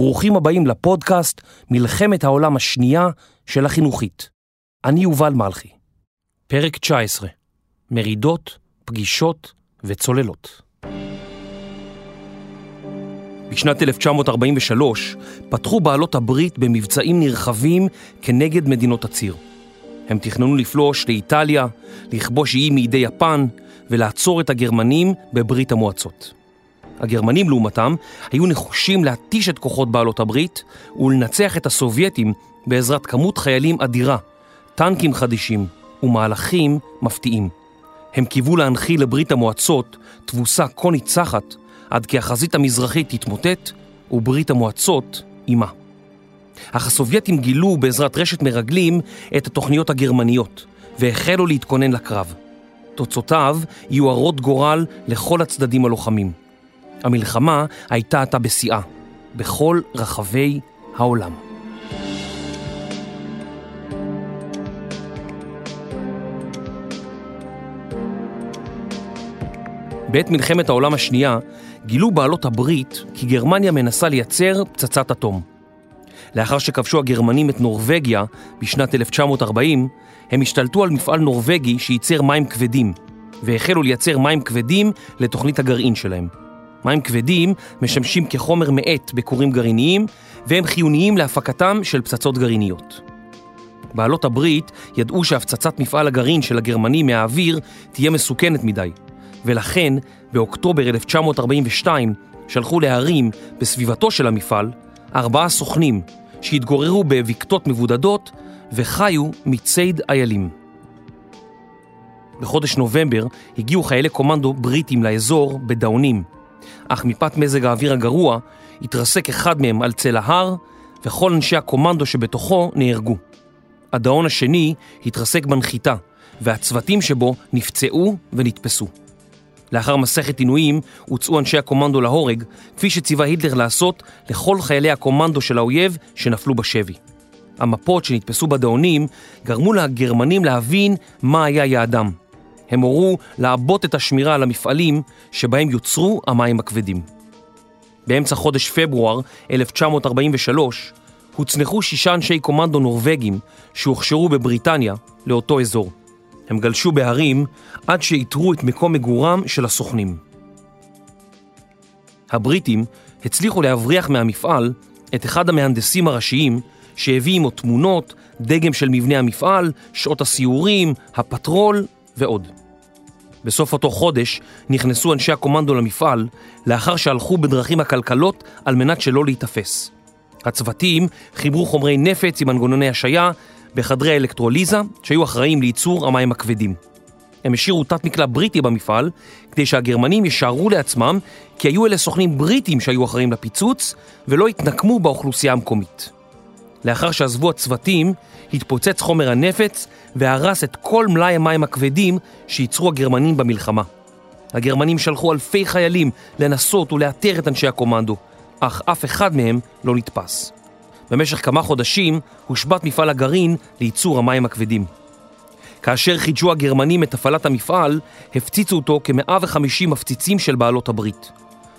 ברוכים הבאים לפודקאסט מלחמת העולם השנייה של החינוכית. אני יובל מלכי. פרק 19 מרידות, פגישות וצוללות. בשנת 1943 פתחו בעלות הברית במבצעים נרחבים כנגד מדינות הציר. הם תכננו לפלוש לאיטליה, לכבוש איים מידי יפן ולעצור את הגרמנים בברית המועצות. הגרמנים לעומתם היו נחושים להתיש את כוחות בעלות הברית ולנצח את הסובייטים בעזרת כמות חיילים אדירה, טנקים חדישים ומהלכים מפתיעים. הם קיוו להנחיל לברית המועצות תבוסה כה ניצחת עד כי החזית המזרחית תתמוטט וברית המועצות עימה. אך הסובייטים גילו בעזרת רשת מרגלים את התוכניות הגרמניות והחלו להתכונן לקרב. תוצאותיו יהיו הרות גורל לכל הצדדים הלוחמים. המלחמה הייתה עתה בשיאה, בכל רחבי העולם. בעת מלחמת העולם השנייה גילו בעלות הברית כי גרמניה מנסה לייצר פצצת אטום. לאחר שכבשו הגרמנים את נורבגיה בשנת 1940, הם השתלטו על מפעל נורבגי שייצר מים כבדים, והחלו לייצר מים כבדים לתוכנית הגרעין שלהם. מים כבדים משמשים כחומר מאט בכורים גרעיניים, והם חיוניים להפקתם של פצצות גרעיניות. בעלות הברית ידעו שהפצצת מפעל הגרעין של הגרמנים מהאוויר תהיה מסוכנת מדי, ולכן באוקטובר 1942 שלחו להרים בסביבתו של המפעל ארבעה סוכנים שהתגוררו בבקתות מבודדות וחיו מציד איילים. בחודש נובמבר הגיעו חיילי קומנדו בריטים לאזור בדאונים, אך מפאת מזג האוויר הגרוע התרסק אחד מהם על צל ההר וכל אנשי הקומנדו שבתוכו נהרגו. הדאון השני התרסק בנחיתה והצוותים שבו נפצעו ונתפסו. לאחר מסכת עינויים הוצאו אנשי הקומנדו להורג, כפי שציווה היטלר לעשות לכל חיילי הקומנדו של האויב שנפלו בשבי. המפות שנתפסו בדאונים גרמו לגרמנים להבין מה היה יעדם. הם הורו לעבות את השמירה על המפעלים שבהם יוצרו המים הכבדים. באמצע חודש פברואר 1943 הוצנחו שישה אנשי קומנדו נורבגים שהוכשרו בבריטניה לאותו אזור. הם גלשו בהרים עד שאיתרו את מקום מגורם של הסוכנים. הבריטים הצליחו להבריח מהמפעל את אחד המהנדסים הראשיים שהביא עמו תמונות, דגם של מבנה המפעל, שעות הסיורים, הפטרול ועוד. בסוף אותו חודש נכנסו אנשי הקומנדו למפעל לאחר שהלכו בדרכים עקלקלות על מנת שלא להיתפס. הצוותים חיברו חומרי נפץ עם מנגנוני השעיה בחדרי האלקטרוליזה שהיו אחראים לייצור המים הכבדים. הם השאירו תת מקלע בריטי במפעל כדי שהגרמנים ישערו לעצמם כי היו אלה סוכנים בריטים שהיו אחראים לפיצוץ ולא התנקמו באוכלוסייה המקומית. לאחר שעזבו הצוותים, התפוצץ חומר הנפץ והרס את כל מלאי המים הכבדים שייצרו הגרמנים במלחמה. הגרמנים שלחו אלפי חיילים לנסות ולאתר את אנשי הקומנדו, אך אף אחד מהם לא נתפס. במשך כמה חודשים הושבת מפעל הגרעין לייצור המים הכבדים. כאשר חידשו הגרמנים את הפעלת המפעל, הפציצו אותו כ-150 מפציצים של בעלות הברית.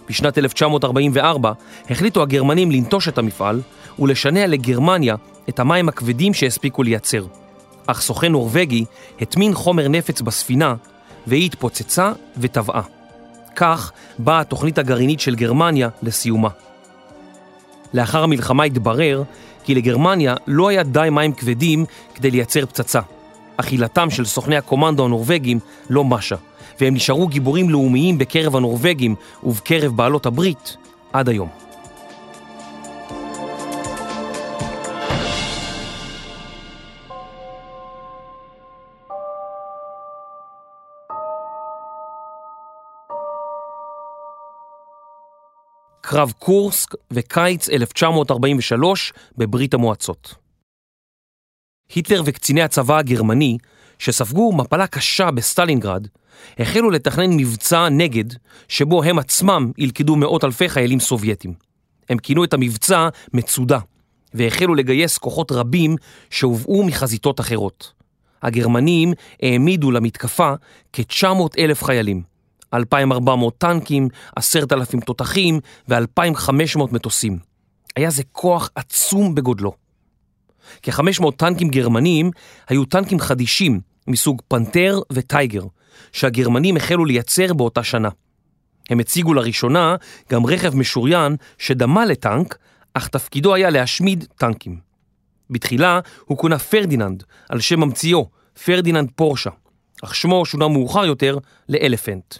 בשנת 1944 החליטו הגרמנים לנטוש את המפעל ולשנע לגרמניה את המים הכבדים שהספיקו לייצר. אך סוכן נורבגי הטמין חומר נפץ בספינה והיא התפוצצה וטבעה. כך באה התוכנית הגרעינית של גרמניה לסיומה. לאחר המלחמה התברר כי לגרמניה לא היה די מים כבדים כדי לייצר פצצה. אכילתם של סוכני הקומנדו הנורבגים לא משה, והם נשארו גיבורים לאומיים בקרב הנורבגים ובקרב בעלות הברית עד היום. קרב קורסק וקיץ 1943 בברית המועצות. היטלר וקציני הצבא הגרמני, שספגו מפלה קשה בסטלינגרד, החלו לתכנן מבצע נגד, שבו הם עצמם ילכדו מאות אלפי חיילים סובייטים. הם כינו את המבצע מצודה, והחלו לגייס כוחות רבים שהובאו מחזיתות אחרות. הגרמנים העמידו למתקפה כ-900 אלף חיילים, 2,400 טנקים, 10,000 תותחים ו-2,500 מטוסים. היה זה כוח עצום בגודלו. כ-500 טנקים גרמניים היו טנקים חדישים מסוג פנתר וטייגר, שהגרמנים החלו לייצר באותה שנה. הם הציגו לראשונה גם רכב משוריין שדמה לטנק, אך תפקידו היה להשמיד טנקים. בתחילה הוא כונה פרדיננד, על שם ממציאו, פרדיננד פורשה, אך שמו שונה מאוחר יותר לאלפנט.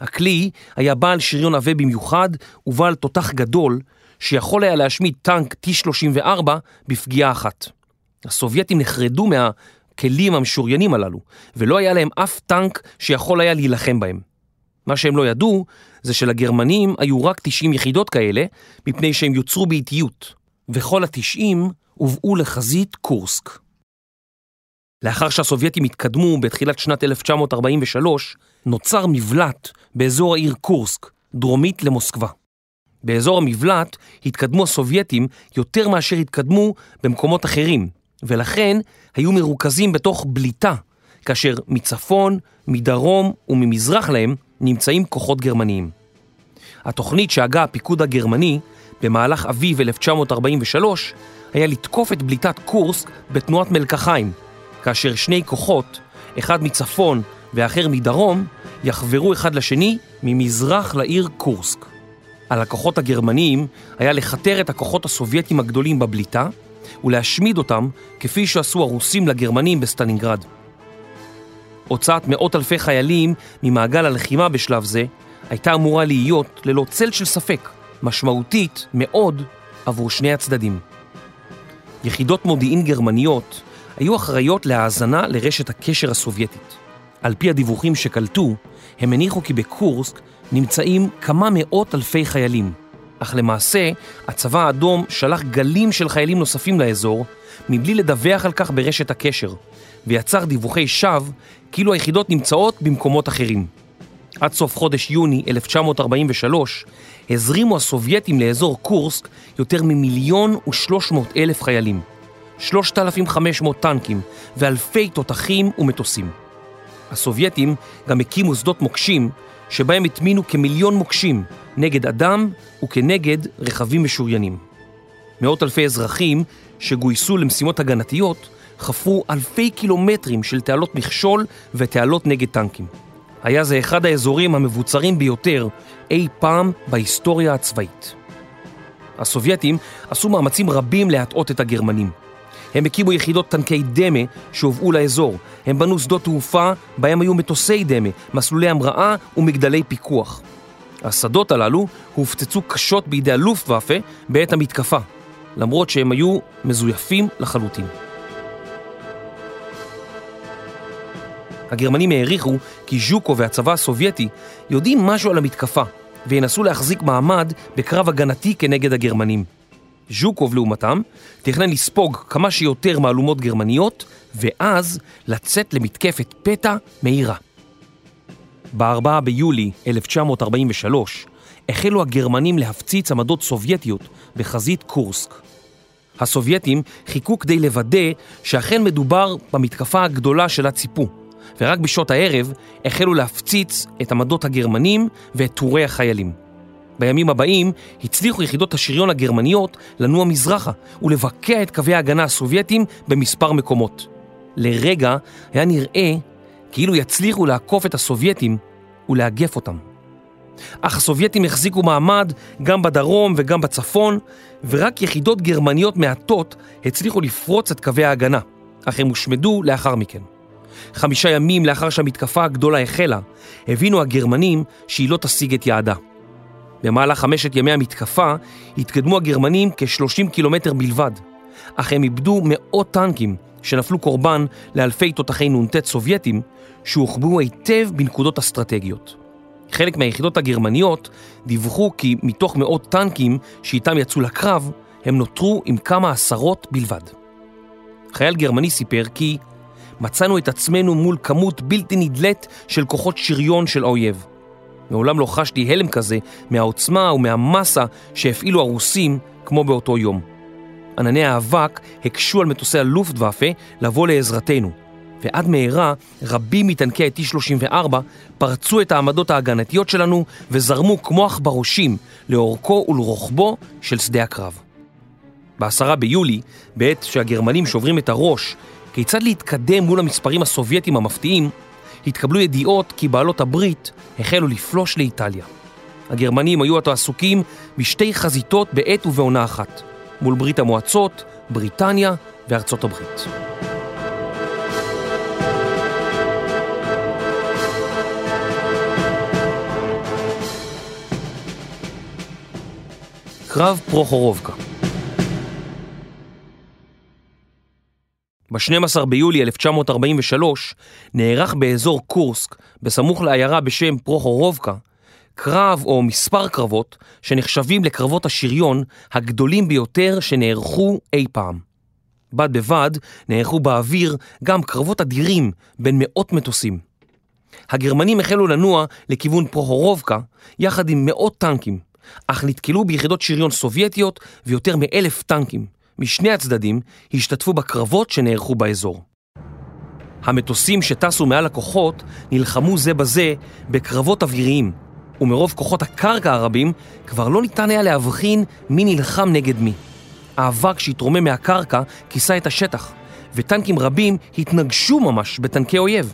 הכלי היה בעל שריון עבה במיוחד ובעל תותח גדול שיכול היה להשמיד טנק T-34 בפגיעה אחת. הסובייטים נחרדו מהכלים המשוריינים הללו, ולא היה להם אף טנק שיכול היה להילחם בהם. מה שהם לא ידעו, זה שלגרמנים היו רק 90 יחידות כאלה, מפני שהם יוצרו באיטיות, וכל ה-90 הובאו לחזית קורסק. לאחר שהסובייטים התקדמו בתחילת שנת 1943, נוצר מבלט באזור העיר קורסק, דרומית למוסקבה. באזור המבלט התקדמו הסובייטים יותר מאשר התקדמו במקומות אחרים, ולכן היו מרוכזים בתוך בליטה, כאשר מצפון, מדרום וממזרח להם נמצאים כוחות גרמניים. התוכנית שהגה הפיקוד הגרמני במהלך אביב 1943 היה לתקוף את בליטת קורסק בתנועת מלקחיים, כאשר שני כוחות, אחד מצפון ואחר מדרום, יחברו אחד לשני ממזרח לעיר קורסק. על הכוחות הגרמניים היה לכתר את הכוחות הסובייטים הגדולים בבליטה ולהשמיד אותם כפי שעשו הרוסים לגרמנים בסטלינגרד. הוצאת מאות אלפי חיילים ממעגל הלחימה בשלב זה הייתה אמורה להיות, ללא צל של ספק, משמעותית מאוד עבור שני הצדדים. יחידות מודיעין גרמניות היו אחראיות להאזנה לרשת הקשר הסובייטית. על פי הדיווחים שקלטו, הם הניחו כי בקורסק נמצאים כמה מאות אלפי חיילים, אך למעשה הצבא האדום שלח גלים של חיילים נוספים לאזור מבלי לדווח על כך ברשת הקשר, ויצר דיווחי שווא כאילו היחידות נמצאות במקומות אחרים. עד סוף חודש יוני 1943 הזרימו הסובייטים לאזור קורסק יותר ממיליון ושלוש מאות אלף חיילים, 3,500 טנקים ואלפי תותחים ומטוסים. הסובייטים גם הקימו שדות מוקשים שבהם הטמינו כמיליון מוקשים נגד אדם וכנגד רכבים משוריינים. מאות אלפי אזרחים שגויסו למשימות הגנתיות חפרו אלפי קילומטרים של תעלות מכשול ותעלות נגד טנקים. היה זה אחד האזורים המבוצרים ביותר אי פעם בהיסטוריה הצבאית. הסובייטים עשו מאמצים רבים להטעות את הגרמנים. הם הקימו יחידות טנקי דמה שהובאו לאזור. הם בנו שדות תעופה בהם היו מטוסי דמה, מסלולי המראה ומגדלי פיקוח. השדות הללו הופצצו קשות בידי הלופטוואפה בעת המתקפה, למרות שהם היו מזויפים לחלוטין. הגרמנים העריכו כי ז'וקו והצבא הסובייטי יודעים משהו על המתקפה וינסו להחזיק מעמד בקרב הגנתי כנגד הגרמנים. ז'וקוב לעומתם תכנן לספוג כמה שיותר מהלומות גרמניות ואז לצאת למתקפת פתע מהירה. ב-4 ביולי 1943 החלו הגרמנים להפציץ עמדות סובייטיות בחזית קורסק. הסובייטים חיכו כדי לוודא שאכן מדובר במתקפה הגדולה שלה ציפו, ורק בשעות הערב החלו להפציץ את עמדות הגרמנים ואת טורי החיילים. בימים הבאים הצליחו יחידות השריון הגרמניות לנוע מזרחה ולבקע את קווי ההגנה הסובייטים במספר מקומות. לרגע היה נראה כאילו יצליחו לעקוף את הסובייטים ולאגף אותם. אך הסובייטים החזיקו מעמד גם בדרום וגם בצפון, ורק יחידות גרמניות מעטות הצליחו לפרוץ את קווי ההגנה, אך הם הושמדו לאחר מכן. חמישה ימים לאחר שהמתקפה הגדולה החלה, הבינו הגרמנים שהיא לא תשיג את יעדה. במהלך חמשת ימי המתקפה התקדמו הגרמנים כ-30 קילומטר בלבד, אך הם איבדו מאות טנקים שנפלו קורבן לאלפי תותחי נ"ט סובייטים שהוחבאו היטב בנקודות אסטרטגיות. חלק מהיחידות הגרמניות דיווחו כי מתוך מאות טנקים שאיתם יצאו לקרב, הם נותרו עם כמה עשרות בלבד. חייל גרמני סיפר כי מצאנו את עצמנו מול כמות בלתי נדלית של כוחות שריון של האויב. מעולם לא חשתי הלם כזה מהעוצמה ומהמסה שהפעילו הרוסים כמו באותו יום. ענני האבק הקשו על מטוסי הלופטוואפה לבוא לעזרתנו, ועד מהרה רבים מטנקי ה-T-34 פרצו את העמדות ההגנתיות שלנו וזרמו כמו עכברושים לאורכו ולרוחבו של שדה הקרב. בעשרה ביולי, בעת שהגרמנים שוברים את הראש כיצד להתקדם מול המספרים הסובייטיים המפתיעים, התקבלו ידיעות כי בעלות הברית החלו לפלוש לאיטליה. הגרמנים היו עתו עסוקים בשתי חזיתות בעת ובעונה אחת, מול ברית המועצות, בריטניה וארצות הברית. קרב פרוחורובקה ב-12 ביולי 1943 נערך באזור קורסק, בסמוך לעיירה בשם פרוחורובקה, קרב או מספר קרבות שנחשבים לקרבות השריון הגדולים ביותר שנערכו אי פעם. בד בבד נערכו באוויר גם קרבות אדירים בין מאות מטוסים. הגרמנים החלו לנוע לכיוון פרוחורובקה יחד עם מאות טנקים, אך נתקלו ביחידות שריון סובייטיות ויותר מאלף טנקים, משני הצדדים השתתפו בקרבות שנערכו באזור. המטוסים שטסו מעל הכוחות נלחמו זה בזה בקרבות אוויריים, ומרוב כוחות הקרקע הרבים כבר לא ניתן היה להבחין מי נלחם נגד מי. האבק שהתרומם מהקרקע כיסה את השטח, וטנקים רבים התנגשו ממש בטנקי אויב.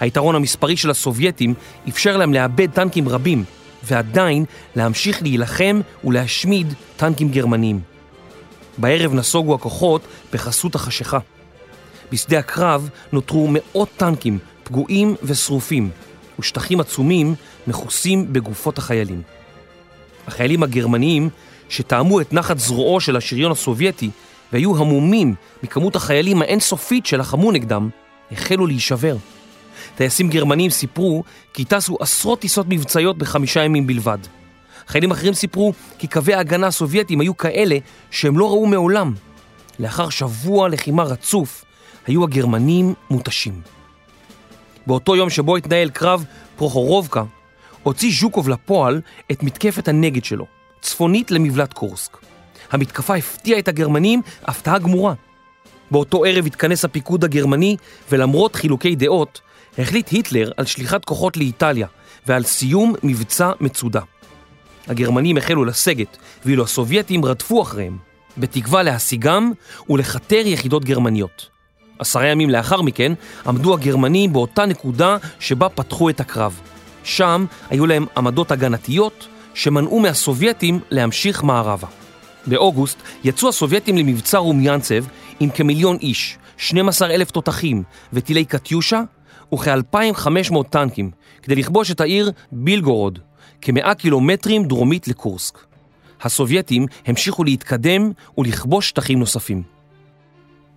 היתרון המספרי של הסובייטים אפשר להם לאבד טנקים רבים, ועדיין להמשיך להילחם ולהשמיד טנקים גרמניים. בערב נסוגו הכוחות בחסות החשיכה. בשדה הקרב נותרו מאות טנקים פגועים ושרופים, ושטחים עצומים מכוסים בגופות החיילים. החיילים הגרמניים, שטעמו את נחת זרועו של השריון הסובייטי והיו המומים מכמות החיילים האינסופית שלחמו נגדם, החלו להישבר. טייסים גרמנים סיפרו כי טסו עשרות טיסות מבצעיות בחמישה ימים בלבד. חיילים אחרים סיפרו כי קווי ההגנה הסובייטיים היו כאלה שהם לא ראו מעולם. לאחר שבוע לחימה רצוף, היו הגרמנים מותשים. באותו יום שבו התנהל קרב פרוחורובקה, הוציא ז'וקוב לפועל את מתקפת הנגד שלו, צפונית למבלט קורסק. המתקפה הפתיעה את הגרמנים הפתעה גמורה. באותו ערב התכנס הפיקוד הגרמני, ולמרות חילוקי דעות, החליט היטלר על שליחת כוחות לאיטליה ועל סיום מבצע מצודה. הגרמנים החלו לסגת, ואילו הסובייטים רדפו אחריהם, בתקווה להשיגם ולכתר יחידות גרמניות. עשרה ימים לאחר מכן עמדו הגרמנים באותה נקודה שבה פתחו את הקרב. שם היו להם עמדות הגנתיות שמנעו מהסובייטים להמשיך מערבה. באוגוסט יצאו הסובייטים למבצע רומיאנצב עם כמיליון איש, 12 אלף תותחים וטילי קטיושה וכ-2,500 טנקים כדי לכבוש את העיר בילגורוד, כמאה קילומטרים דרומית לקורסק. הסובייטים המשיכו להתקדם ולכבוש שטחים נוספים.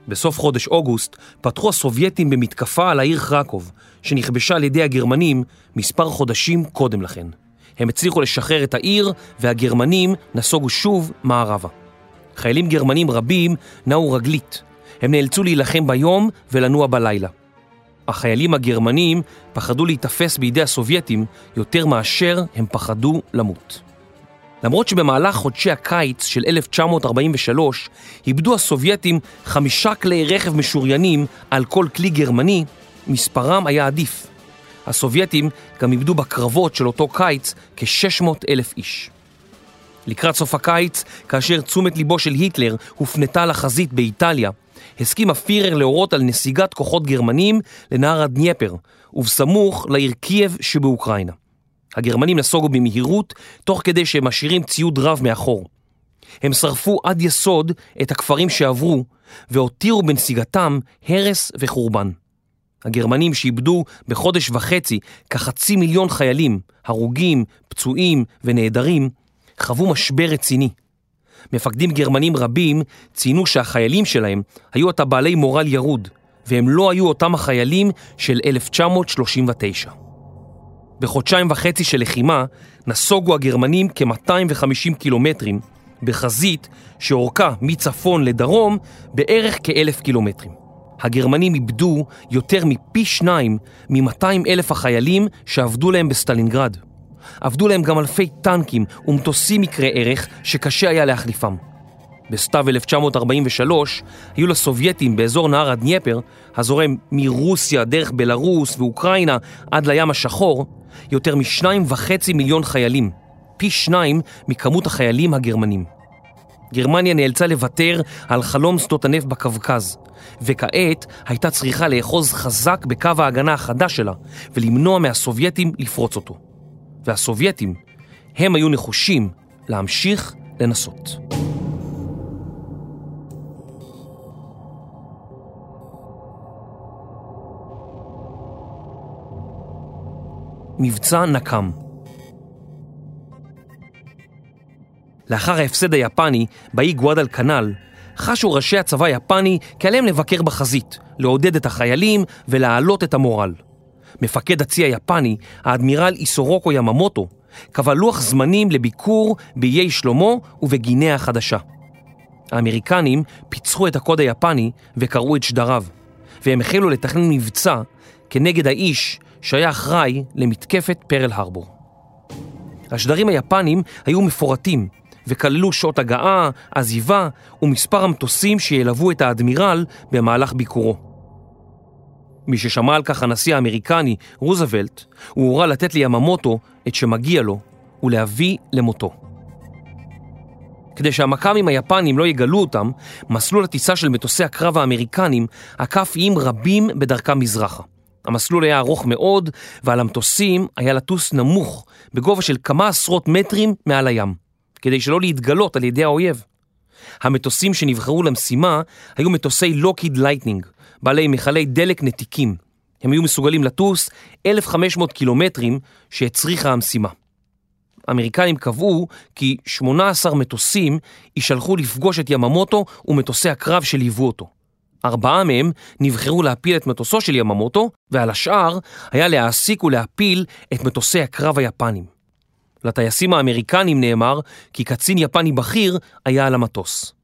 בסוף חודש אוגוסט פתחו הסובייטים במתקפה על העיר חרקוב, שנכבשה על ידי הגרמנים מספר חודשים קודם לכן. הם הצליחו לשחרר את העיר והגרמנים נסוגו שוב מערבה. חיילים גרמנים רבים נעו רגלית. הם נאלצו להילחם ביום ולנוע בלילה. החיילים הגרמנים פחדו להיתפס בידי הסובייטים יותר מאשר הם פחדו למות. למרות שבמהלך חודשי הקיץ של 1943 איבדו הסובייטים חמישה כלי רכב משוריינים על כל כלי גרמני, מספרם היה עדיף. הסובייטים גם איבדו בקרבות של אותו קיץ כ-600 אלף איש. לקראת סוף הקיץ, כאשר תשומת ליבו של היטלר הופנתה לחזית באיטליה, הסכים הפירר להורות על נסיגת כוחות גרמנים לנהר הדנייפר, ובסמוך לעיר קייב שבאוקראינה. הגרמנים נסוגו במהירות, תוך כדי שהם משאירים ציוד רב מאחור. הם שרפו עד יסוד את הכפרים שעברו, והותירו בנסיגתם הרס וחורבן. הגרמנים שאיבדו בחודש וחצי כחצי מיליון חיילים, הרוגים, פצועים ונעדרים, חוו משבר רציני. מפקדים גרמנים רבים ציינו שהחיילים שלהם היו עתה בעלי מורל ירוד, והם לא היו אותם החיילים של 1939. בחודשיים וחצי של לחימה נסוגו הגרמנים כ-250 קילומטרים בחזית שאורכה מצפון לדרום בערך כאלף קילומטרים. הגרמנים איבדו יותר מפי שניים מ-200 אלף החיילים שאבדו להם בסטלינגרד. אבדו להם גם אלפי טנקים ומטוסים יקרי ערך שקשה היה להחליפם. בסתיו 1943 היו לסובייטים באזור נהר הדנייפר, הזורם מרוסיה דרך בלרוס ואוקראינה עד לים השחור, יותר משניים וחצי מיליון חיילים, פי שניים מכמות החיילים הגרמנים. גרמניה נאלצה לוותר על חלום שדות הנפט בקווקז, וכעת הייתה צריכה לאחוז חזק בקו ההגנה החדש שלה ולמנוע מהסובייטים לפרוץ אותו. והסובייטים, הם היו נחושים להמשיך לנסות. מבצע נקם לאחר ההפסד היפני באי גואדל כנל, חשו ראשי הצבא היפני כי עליהם לבקר בחזית, לעודד את החיילים ולהעלות את המורל. מפקד הצי היפני, האדמירל איסורוקו יממוטו, קבע לוח זמנים לביקור באיי שלמה ובגינאה החדשה. האמריקנים פיצחו את הקוד היפני וקראו את שדריו, והם החלו לתכנן מבצע כנגד האיש שהיה אחראי למתקפת פרל הרבור. השדרים היפנים היו מפורטים וכללו שעות הגעה, עזיבה ומספר המטוסים שילוו את האדמירל במהלך ביקורו. מי ששמע על כך הנשיא האמריקני, רוזוולט, הוא הורה לתת ליממוטו את שמגיע לו ולהביא למותו. כדי שהמכ"מים היפנים לא יגלו אותם, מסלול הטיסה של מטוסי הקרב האמריקנים עקף איים רבים בדרכם מזרחה. המסלול היה ארוך מאוד, ועל המטוסים היה לטוס נמוך, בגובה של כמה עשרות מטרים מעל הים, כדי שלא להתגלות על ידי האויב. המטוסים שנבחרו למשימה היו מטוסי לוקהיד לייטנינג, בעלי מכלי דלק נתיקים. הם היו מסוגלים לטוס 1,500 קילומטרים שהצריכה המשימה. האמריקנים קבעו כי 18 מטוסים יישלחו לפגוש את יממוטו ומטוסי הקרב שליוו אותו. ארבעה מהם נבחרו להפיל את מטוסו של יממוטו, ועל השאר היה להעסיק ולהפיל את מטוסי הקרב היפנים. לטייסים האמריקנים נאמר כי קצין יפני בכיר היה על המטוס.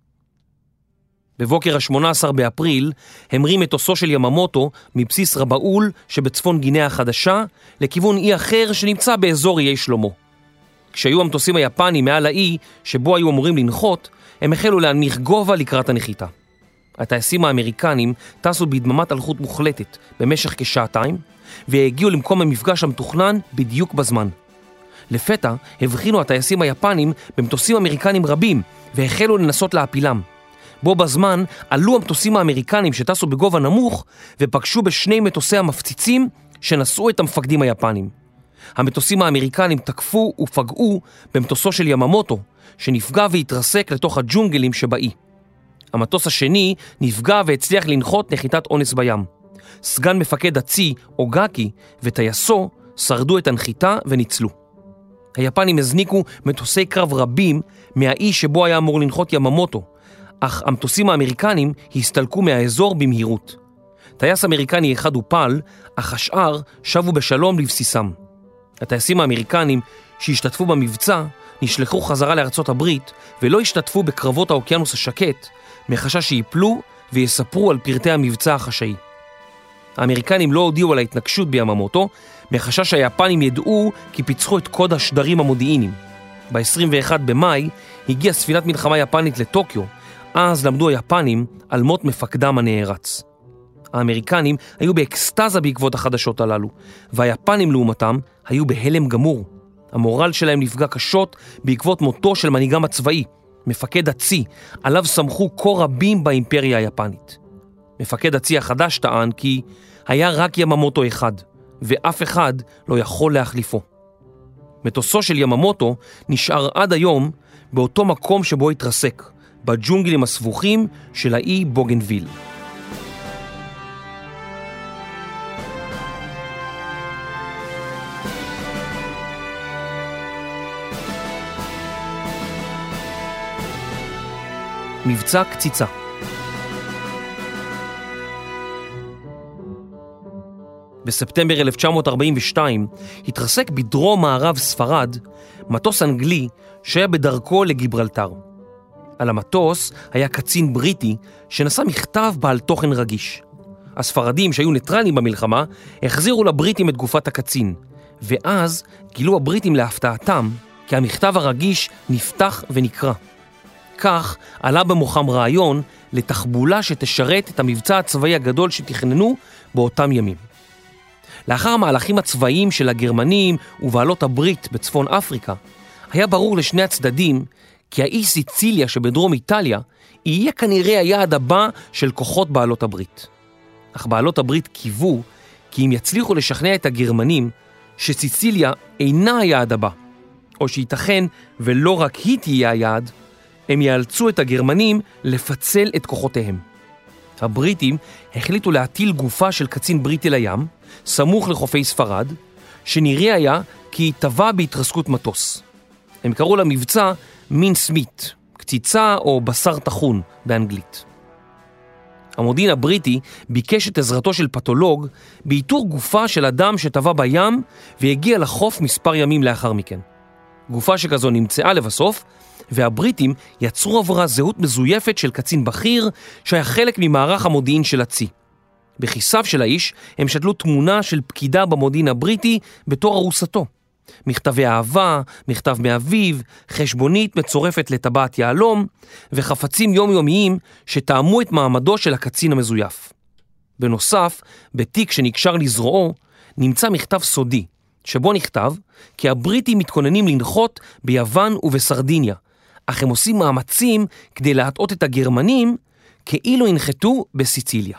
בבוקר ה-18 באפריל המריא מטוסו של יממוטו מבסיס רבאול שבצפון גינאה החדשה לכיוון אי אחר שנמצא באזור איי שלמה. כשהיו המטוסים היפנים מעל האי שבו היו אמורים לנחות, הם החלו להנמיך גובה לקראת הנחיתה. הטייסים האמריקנים טסו בדממת אלחוט מוחלטת במשך כשעתיים והגיעו למקום המפגש המתוכנן בדיוק בזמן. לפתע הבחינו הטייסים היפנים במטוסים אמריקנים רבים והחלו לנסות להפילם. בו בזמן עלו המטוסים האמריקנים שטסו בגובה נמוך ופגשו בשני מטוסי המפציצים שנשאו את המפקדים היפנים. המטוסים האמריקנים תקפו ופגעו במטוסו של יממוטו, שנפגע והתרסק לתוך הג'ונגלים שבאי. המטוס השני נפגע והצליח לנחות נחיתת אונס בים. סגן מפקד הצי, אוגקי, וטייסו שרדו את הנחיתה וניצלו. היפנים הזניקו מטוסי קרב רבים מהאי שבו היה אמור לנחות יממוטו, אך המטוסים האמריקנים הסתלקו מהאזור במהירות. טייס אמריקני אחד הופל, אך השאר שבו בשלום לבסיסם. הטייסים האמריקנים שהשתתפו במבצע נשלחו חזרה לארצות הברית ולא השתתפו בקרבות האוקיינוס השקט, מחשש שיפלו ויספרו על פרטי המבצע החשאי. האמריקנים לא הודיעו על ההתנגשות ביממוטו, מחשש שהיפנים ידעו כי פיצחו את קוד השדרים המודיעיניים. ב-21 במאי הגיעה ספינת מלחמה יפנית לטוקיו, אז למדו היפנים על מות מפקדם הנערץ. האמריקנים היו באקסטזה בעקבות החדשות הללו, והיפנים לעומתם היו בהלם גמור. המורל שלהם נפגע קשות בעקבות מותו של מנהיגם הצבאי, מפקד הצי, עליו סמכו כה רבים באימפריה היפנית. מפקד הצי החדש טען כי היה רק יממוטו אחד, ואף אחד לא יכול להחליפו. מטוסו של יממוטו נשאר עד היום באותו מקום שבו התרסק, בג'ונגלים הסבוכים של האי בוגנוויל. מבצע קציצה בספטמבר 1942 התרסק בדרום מערב ספרד מטוס אנגלי שהיה בדרכו לגיברלטר. על המטוס היה קצין בריטי שנשא מכתב בעל תוכן רגיש. הספרדים שהיו ניטרלים במלחמה החזירו לבריטים את גופת הקצין, ואז גילו הבריטים להפתעתם כי המכתב הרגיש נפתח ונקרא. כך עלה במוחם רעיון לתחבולה שתשרת את המבצע הצבאי הגדול שתכננו באותם ימים. לאחר המהלכים הצבאיים של הגרמנים ובעלות הברית בצפון אפריקה, היה ברור לשני הצדדים כי האי סיציליה שבדרום איטליה יהיה כנראה היעד הבא של כוחות בעלות הברית. אך בעלות הברית קיוו כי אם יצליחו לשכנע את הגרמנים שסיציליה אינה היעד הבא, או שייתכן ולא רק היא תהיה היעד, הם יאלצו את הגרמנים לפצל את כוחותיהם. הבריטים החליטו להטיל גופה של קצין בריטי לים, סמוך לחופי ספרד, שנראה היה כי טבע בהתרסקות מטוס. הם קראו למבצע מין סמית, קציצה או בשר טחון באנגלית. המודיעין הבריטי ביקש את עזרתו של פתולוג באיתור גופה של אדם שטבע בים והגיע לחוף מספר ימים לאחר מכן. גופה שכזו נמצאה לבסוף, והבריטים יצרו עבורה זהות מזויפת של קצין בכיר שהיה חלק ממערך המודיעין של הצי. בכיסיו של האיש הם שתלו תמונה של פקידה במודיעין הבריטי בתור ארוסתו. מכתבי אהבה, מכתב מאביו, חשבונית מצורפת לטבעת יהלום וחפצים יומיומיים שטעמו את מעמדו של הקצין המזויף. בנוסף, בתיק שנקשר לזרועו, נמצא מכתב סודי, שבו נכתב כי הבריטים מתכוננים לנחות ביוון ובסרדיניה, אך הם עושים מאמצים כדי להטעות את הגרמנים כאילו ינחתו בסיציליה.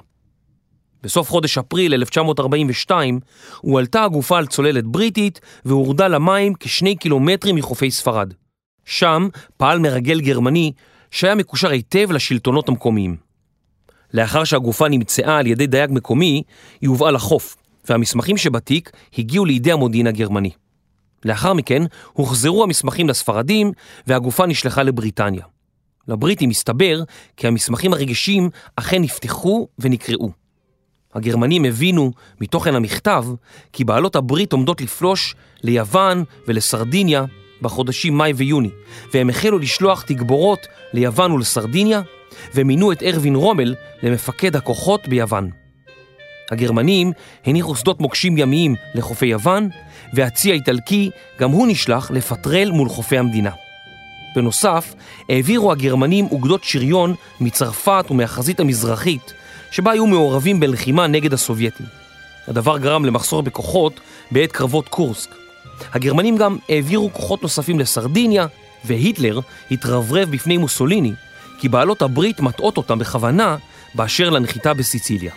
בסוף חודש אפריל 1942 הועלתה הגופה על צוללת בריטית והורדה למים כשני קילומטרים מחופי ספרד. שם פעל מרגל גרמני שהיה מקושר היטב לשלטונות המקומיים. לאחר שהגופה נמצאה על ידי דייג מקומי, היא הובאה לחוף, והמסמכים שבתיק הגיעו לידי המודיעין הגרמני. לאחר מכן הוחזרו המסמכים לספרדים והגופה נשלחה לבריטניה. לבריטים הסתבר כי המסמכים הרגישים אכן נפתחו ונקראו. הגרמנים הבינו מתוכן המכתב כי בעלות הברית עומדות לפלוש ליוון ולסרדיניה בחודשים מאי ויוני, והם החלו לשלוח תגבורות ליוון ולסרדיניה, ומינו את ארווין רומל למפקד הכוחות ביוון. הגרמנים הניחו שדות מוקשים ימיים לחופי יוון, והצי האיטלקי גם הוא נשלח לפטרל מול חופי המדינה. בנוסף, העבירו הגרמנים אוגדות שריון מצרפת ומהחזית המזרחית שבה היו מעורבים בלחימה נגד הסובייטים. הדבר גרם למחסור בכוחות בעת קרבות קורסק. הגרמנים גם העבירו כוחות נוספים לסרדיניה, והיטלר התרברב בפני מוסוליני כי בעלות הברית מטעות אותם בכוונה באשר לנחיתה בסיציליה.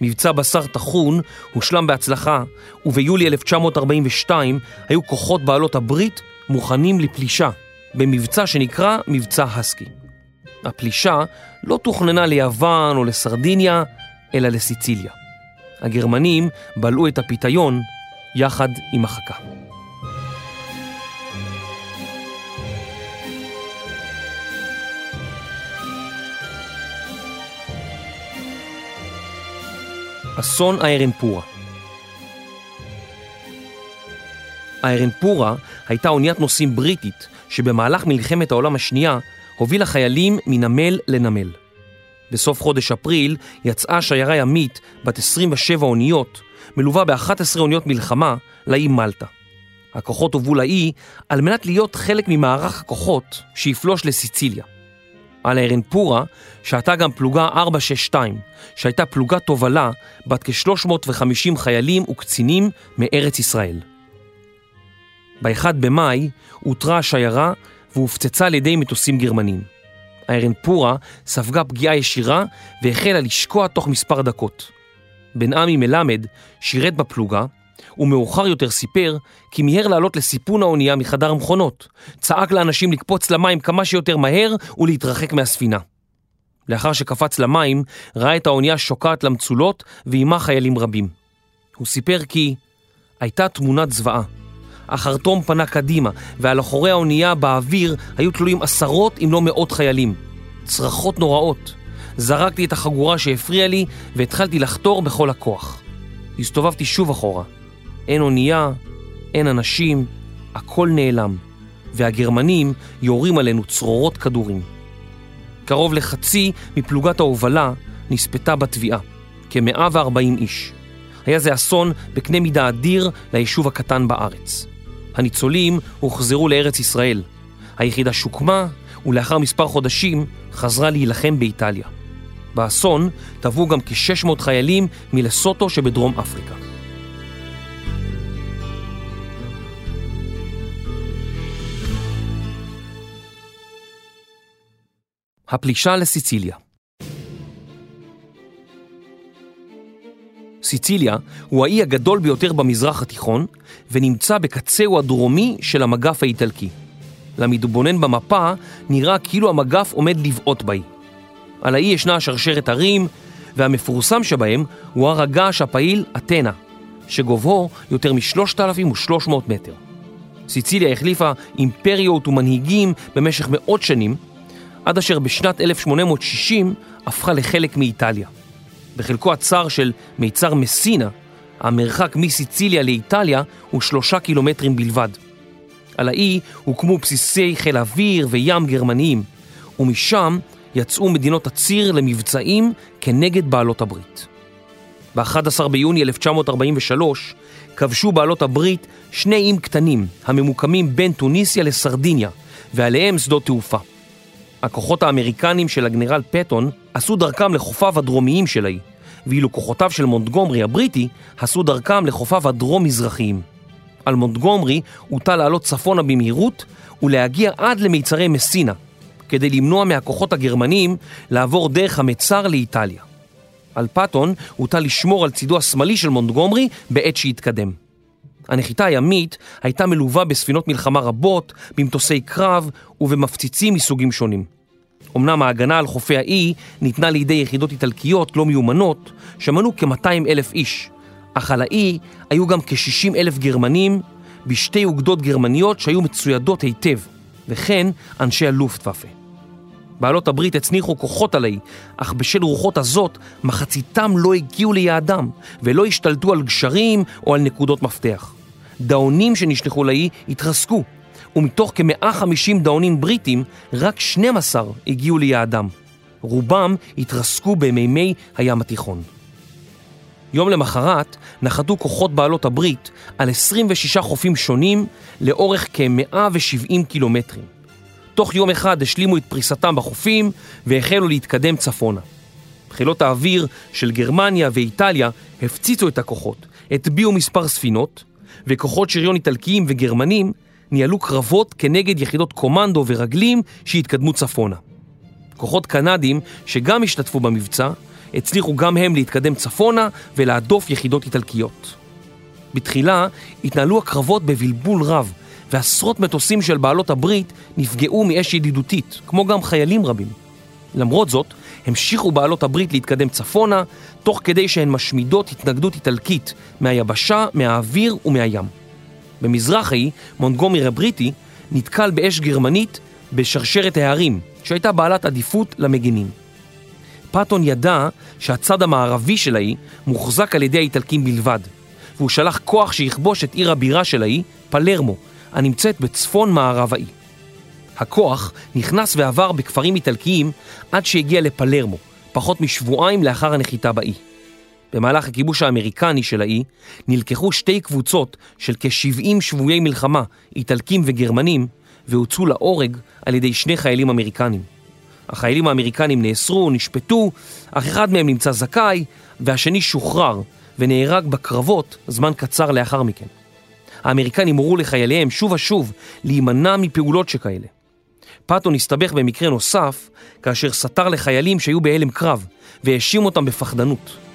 מבצע בשר טחון הושלם בהצלחה, וביולי 1942 היו כוחות בעלות הברית מוכנים לפלישה, במבצע שנקרא מבצע הסקי. הפלישה לא תוכננה ליוון או לסרדיניה, אלא לסיציליה. הגרמנים בלעו את הפיתיון יחד עם החכה. אסון הארנפורה הארנפורה הייתה אוניית נוסעים בריטית שבמהלך מלחמת העולם השנייה הובילה חיילים מנמל לנמל. בסוף חודש אפריל יצאה שיירה ימית בת 27 אוניות, מלווה ב-11 אוניות מלחמה, לאי מלטה. הכוחות הובאו לאי על מנת להיות חלק ממערך הכוחות שיפלוש לסיציליה. על הארנפורה שהתה גם פלוגה 462, שהייתה פלוגת תובלה בת כ-350 חיילים וקצינים מארץ ישראל. ב-1 במאי הותרה השיירה והופצצה על ידי מטוסים גרמנים. הארנפורה ספגה פגיעה ישירה והחלה לשקוע תוך מספר דקות. בן עמי מלמד שירת בפלוגה, ומאוחר יותר סיפר כי מיהר לעלות לסיפון האונייה מחדר המכונות, צעק לאנשים לקפוץ למים כמה שיותר מהר ולהתרחק מהספינה. לאחר שקפץ למים, ראה את האונייה שוקעת למצולות ועימה חיילים רבים. הוא סיפר כי הייתה תמונת זוועה. החרטום פנה קדימה, ועל אחורי האונייה באוויר היו תלויים עשרות אם לא מאות חיילים. צרחות נוראות. זרקתי את החגורה שהפריעה לי והתחלתי לחתור בכל הכוח. הסתובבתי שוב אחורה. אין אונייה, אין אנשים, הכל נעלם, והגרמנים יורים עלינו צרורות כדורים. קרוב לחצי מפלוגת ההובלה נספתה בתביעה, כ-140 איש. היה זה אסון בקנה מידה אדיר ליישוב הקטן בארץ. הניצולים הוחזרו לארץ ישראל. היחידה שוקמה, ולאחר מספר חודשים חזרה להילחם באיטליה. באסון טבעו גם כ-600 חיילים מלסוטו שבדרום אפריקה. הפלישה לסיציליה סיציליה הוא האי הגדול ביותר במזרח התיכון ונמצא בקצהו הדרומי של המגף האיטלקי. למתבונן במפה נראה כאילו המגף עומד לבעוט באי. על האי ישנה שרשרת ערים והמפורסם שבהם הוא הר הגעש הפעיל אתנה, שגובהו יותר מ-3,300 מטר. סיציליה החליפה אימפריות ומנהיגים במשך מאות שנים, עד אשר בשנת 1860 הפכה לחלק מאיטליה. בחלקו הצר של מיצר מסינה, המרחק מסיציליה לאיטליה הוא שלושה קילומטרים בלבד. על האי הוקמו בסיסי חיל אוויר וים גרמניים, ומשם יצאו מדינות הציר למבצעים כנגד בעלות הברית. ב-11 ביוני 1943 כבשו בעלות הברית שני איים קטנים הממוקמים בין טוניסיה לסרדיניה, ועליהם שדות תעופה. הכוחות האמריקנים של הגנרל פטון עשו דרכם לחופיו הדרומיים של האי, ואילו כוחותיו של מונטגומרי הבריטי עשו דרכם לחופיו הדרום-מזרחיים. על מונטגומרי הוטל לעלות צפונה במהירות ולהגיע עד למיצרי מסינה, כדי למנוע מהכוחות הגרמנים לעבור דרך המצר לאיטליה. על פטון הוטל לשמור על צידו השמאלי של מונטגומרי בעת שהתקדם. הנחיתה הימית הייתה מלווה בספינות מלחמה רבות, במטוסי קרב ובמפציצים מסוגים שונים. אמנם ההגנה על חופי האי ניתנה לידי יחידות איטלקיות לא מיומנות, שמנו כ-200 אלף איש, אך על האי היו גם כ-60 אלף גרמנים בשתי אוגדות גרמניות שהיו מצוידות היטב, וכן אנשי הלופטוואפה. בעלות הברית הצניחו כוחות על האי, אך בשל רוחות הזאת מחציתם לא הגיעו ליעדם ולא השתלטו על גשרים או על נקודות מפתח. דאונים שנשלחו לאי התרסקו, ומתוך כ-150 דאונים בריטים, רק 12 הגיעו ליעדם. רובם התרסקו במימי הים התיכון. יום למחרת נחתו כוחות בעלות הברית על 26 חופים שונים לאורך כ-170 קילומטרים. תוך יום אחד השלימו את פריסתם בחופים והחלו להתקדם צפונה. חילות האוויר של גרמניה ואיטליה הפציצו את הכוחות, הטביעו מספר ספינות, וכוחות שריון איטלקיים וגרמנים ניהלו קרבות כנגד יחידות קומנדו ורגלים שהתקדמו צפונה. כוחות קנדים שגם השתתפו במבצע הצליחו גם הם להתקדם צפונה ולהדוף יחידות איטלקיות. בתחילה התנהלו הקרבות בבלבול רב, ועשרות מטוסים של בעלות הברית נפגעו מאש ידידותית, כמו גם חיילים רבים. למרות זאת, המשיכו בעלות הברית להתקדם צפונה, תוך כדי שהן משמידות התנגדות איטלקית מהיבשה, מהאוויר ומהים. במזרח האי, מונטגומר הבריטי נתקל באש גרמנית בשרשרת ההרים, שהייתה בעלת עדיפות למגינים. פטון ידע שהצד המערבי של האי מוחזק על ידי האיטלקים בלבד, והוא שלח כוח שיכבוש את עיר הבירה של האי, פלרמו, הנמצאת בצפון מערב האי. הכוח נכנס ועבר בכפרים איטלקיים עד שהגיע לפלרמו, פחות משבועיים לאחר הנחיתה באי. במהלך הכיבוש האמריקני של האי נלקחו שתי קבוצות של כ-70 שבויי מלחמה, איטלקים וגרמנים, והוצאו להורג על ידי שני חיילים אמריקנים. החיילים האמריקנים נאסרו, נשפטו, אך אחד מהם נמצא זכאי, והשני שוחרר ונהרג בקרבות זמן קצר לאחר מכן. האמריקנים הורו לחייליהם שוב ושוב להימנע מפעולות שכאלה. פטון הסתבך במקרה נוסף כאשר סתר לחיילים שהיו בהלם קרב והאשים אותם בפחדנות.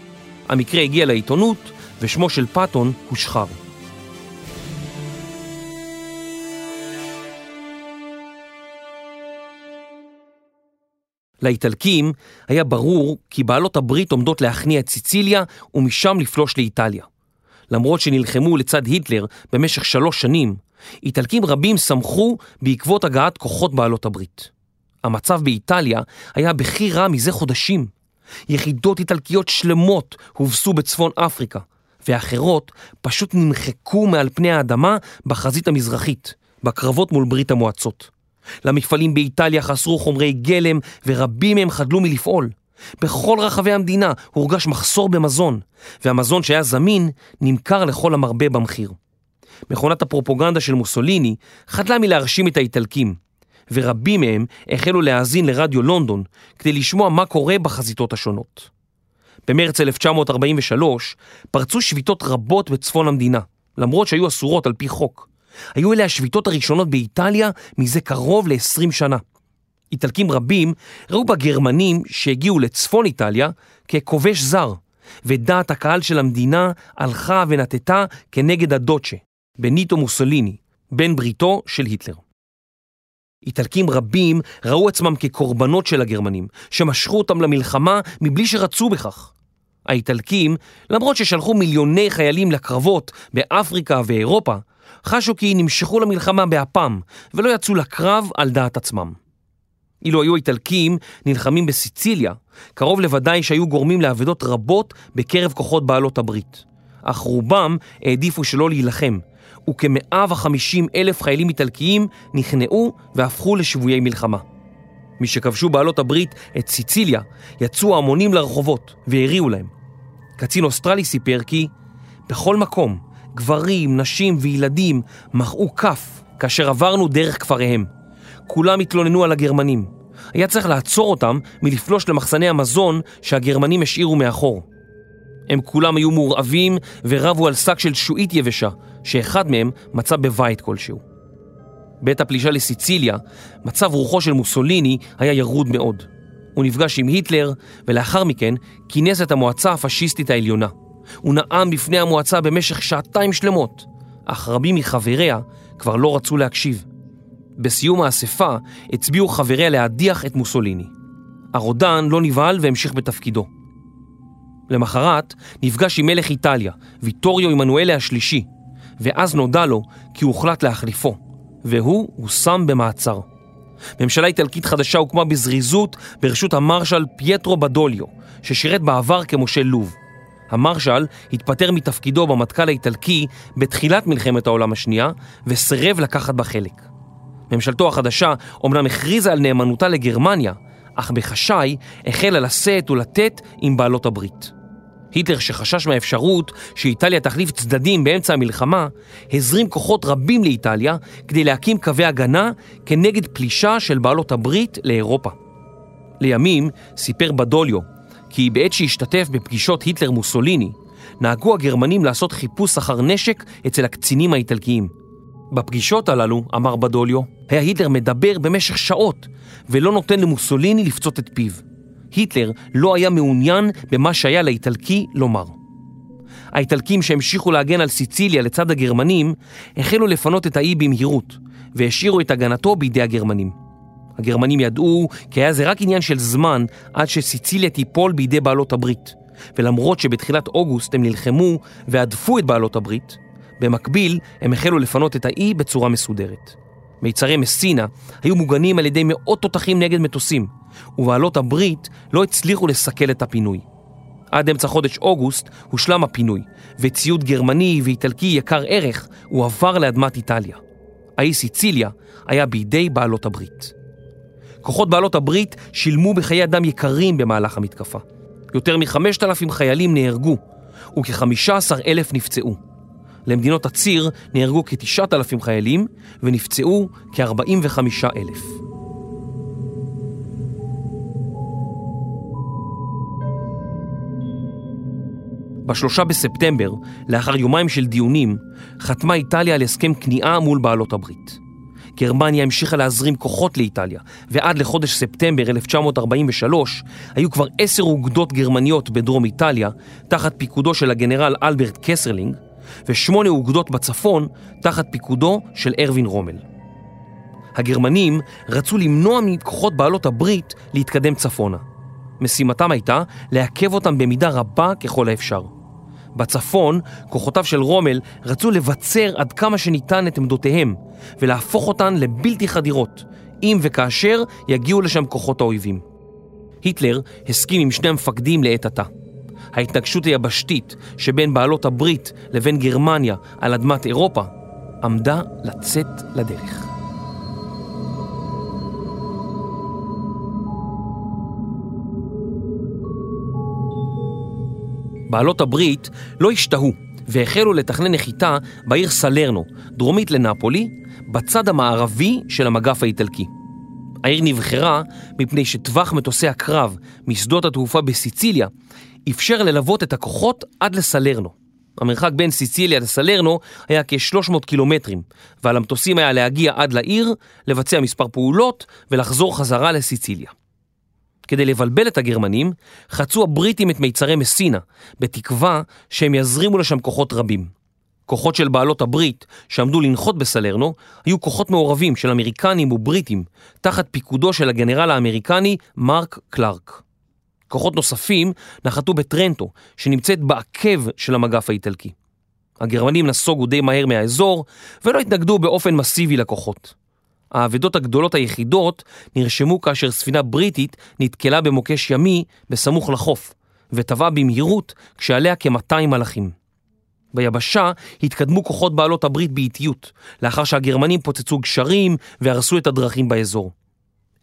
המקרה הגיע לעיתונות ושמו של פטון הושחר. לאיטלקים היה ברור כי בעלות הברית עומדות להכניע את סיציליה ומשם לפלוש לאיטליה. למרות שנלחמו לצד היטלר במשך שלוש שנים, איטלקים רבים שמחו בעקבות הגעת כוחות בעלות הברית. המצב באיטליה היה בכי רע מזה חודשים. יחידות איטלקיות שלמות הובסו בצפון אפריקה, ואחרות פשוט נמחקו מעל פני האדמה בחזית המזרחית, בקרבות מול ברית המועצות. למפעלים באיטליה חסרו חומרי גלם ורבים מהם חדלו מלפעול. בכל רחבי המדינה הורגש מחסור במזון, והמזון שהיה זמין נמכר לכל המרבה במחיר. מכונת הפרופוגנדה של מוסוליני חדלה מלהרשים את האיטלקים, ורבים מהם החלו להאזין לרדיו לונדון כדי לשמוע מה קורה בחזיתות השונות. במרץ 1943 פרצו שביתות רבות בצפון המדינה, למרות שהיו אסורות על פי חוק. היו אלה השביתות הראשונות באיטליה מזה קרוב ל-20 שנה. איטלקים רבים ראו בגרמנים שהגיעו לצפון איטליה ככובש זר, ודעת הקהל של המדינה הלכה ונטטה כנגד הדוצ'ה, בניטו מוסוליני, בן בריתו של היטלר. איטלקים רבים ראו עצמם כקורבנות של הגרמנים, שמשכו אותם למלחמה מבלי שרצו בכך. האיטלקים, למרות ששלחו מיליוני חיילים לקרבות באפריקה ואירופה, חשו כי נמשכו למלחמה באפם ולא יצאו לקרב על דעת עצמם. אילו היו האיטלקים נלחמים בסיציליה, קרוב לוודאי שהיו גורמים לאבדות רבות בקרב כוחות בעלות הברית. אך רובם העדיפו שלא להילחם, וכ-150 אלף חיילים איטלקיים נכנעו והפכו לשבויי מלחמה. משכבשו בעלות הברית את סיציליה, יצאו המונים לרחובות והריעו להם. קצין אוסטרלי סיפר כי בכל מקום, גברים, נשים וילדים מחאו כף כאשר עברנו דרך כפריהם. כולם התלוננו על הגרמנים. היה צריך לעצור אותם מלפלוש למחסני המזון שהגרמנים השאירו מאחור. הם כולם היו מורעבים ורבו על שק של שועית יבשה, שאחד מהם מצא בבית כלשהו. בעת הפלישה לסיציליה, מצב רוחו של מוסוליני היה ירוד מאוד. הוא נפגש עם היטלר, ולאחר מכן כינס את המועצה הפשיסטית העליונה. הוא נאם בפני המועצה במשך שעתיים שלמות, אך רבים מחבריה כבר לא רצו להקשיב. בסיום האספה הצביעו חבריה להדיח את מוסוליני. הרודן לא נבהל והמשיך בתפקידו. למחרת נפגש עם מלך איטליה, ויטוריו עמנואלה השלישי, ואז נודע לו כי הוחלט להחליפו, והוא הושם במעצר. ממשלה איטלקית חדשה הוקמה בזריזות ברשות המרשל פייטרו בדוליו, ששירת בעבר כמושל לוב. המרשל התפטר מתפקידו במטכ"ל האיטלקי בתחילת מלחמת העולם השנייה, וסירב לקחת בה חלק. ממשלתו החדשה אומנם הכריזה על נאמנותה לגרמניה, אך בחשאי החלה לשאת ולתת עם בעלות הברית. היטלר שחשש מהאפשרות שאיטליה תחליף צדדים באמצע המלחמה, הזרים כוחות רבים לאיטליה כדי להקים קווי הגנה כנגד פלישה של בעלות הברית לאירופה. לימים סיפר בדוליו כי בעת שהשתתף בפגישות היטלר מוסוליני, נהגו הגרמנים לעשות חיפוש אחר נשק אצל הקצינים האיטלקיים. בפגישות הללו, אמר בדוליו, היה היטלר מדבר במשך שעות ולא נותן למוסוליני לפצות את פיו. היטלר לא היה מעוניין במה שהיה לאיטלקי לומר. האיטלקים שהמשיכו להגן על סיציליה לצד הגרמנים החלו לפנות את האי במהירות והשאירו את הגנתו בידי הגרמנים. הגרמנים ידעו כי היה זה רק עניין של זמן עד שסיציליה תיפול בידי בעלות הברית ולמרות שבתחילת אוגוסט הם נלחמו והדפו את בעלות הברית, במקביל הם החלו לפנות את האי בצורה מסודרת. מיצרי מסינה היו מוגנים על ידי מאות תותחים נגד מטוסים, ובעלות הברית לא הצליחו לסכל את הפינוי. עד אמצע חודש אוגוסט הושלם הפינוי, וציוד גרמני ואיטלקי יקר ערך הועבר לאדמת איטליה. האי סיציליה היה בידי בעלות הברית. כוחות בעלות הברית שילמו בחיי אדם יקרים במהלך המתקפה. יותר מ-5,000 חיילים נהרגו, וכ-15 אלף נפצעו. למדינות הציר נהרגו כ-9,000 חיילים ונפצעו כ-45 אלף. בשלושה בספטמבר, לאחר יומיים של דיונים, חתמה איטליה על הסכם כניעה מול בעלות הברית. גרמניה המשיכה להזרים כוחות לאיטליה, ועד לחודש ספטמבר 1943 היו כבר עשר אוגדות גרמניות בדרום איטליה, תחת פיקודו של הגנרל אלברט קסרלינג, ושמונה אוגדות בצפון תחת פיקודו של ארווין רומל. הגרמנים רצו למנוע מכוחות בעלות הברית להתקדם צפונה. משימתם הייתה לעכב אותם במידה רבה ככל האפשר. בצפון, כוחותיו של רומל רצו לבצר עד כמה שניתן את עמדותיהם ולהפוך אותן לבלתי חדירות, אם וכאשר יגיעו לשם כוחות האויבים. היטלר הסכים עם שני המפקדים לעת עתה. ההתנגשות היבשתית שבין בעלות הברית לבין גרמניה על אדמת אירופה, עמדה לצאת לדרך. בעלות הברית לא השתהו והחלו לתכנן נחיתה בעיר סלרנו, דרומית לנפולי, בצד המערבי של המגף האיטלקי. העיר נבחרה מפני שטווח מטוסי הקרב משדות התעופה בסיציליה אפשר ללוות את הכוחות עד לסלרנו. המרחק בין סיציליה לסלרנו היה כ-300 קילומטרים, ועל המטוסים היה להגיע עד לעיר, לבצע מספר פעולות ולחזור חזרה לסיציליה. כדי לבלבל את הגרמנים, חצו הבריטים את מיצרי מסינה, בתקווה שהם יזרימו לשם כוחות רבים. כוחות של בעלות הברית שעמדו לנחות בסלרנו היו כוחות מעורבים של אמריקנים ובריטים תחת פיקודו של הגנרל האמריקני מרק קלארק. כוחות נוספים נחתו בטרנטו שנמצאת בעקב של המגף האיטלקי. הגרמנים נסוגו די מהר מהאזור ולא התנגדו באופן מסיבי לכוחות. האבדות הגדולות היחידות נרשמו כאשר ספינה בריטית נתקלה במוקש ימי בסמוך לחוף וטבעה במהירות כשעליה כ-200 מלאכים. ביבשה התקדמו כוחות בעלות הברית באיטיות, לאחר שהגרמנים פוצצו גשרים והרסו את הדרכים באזור.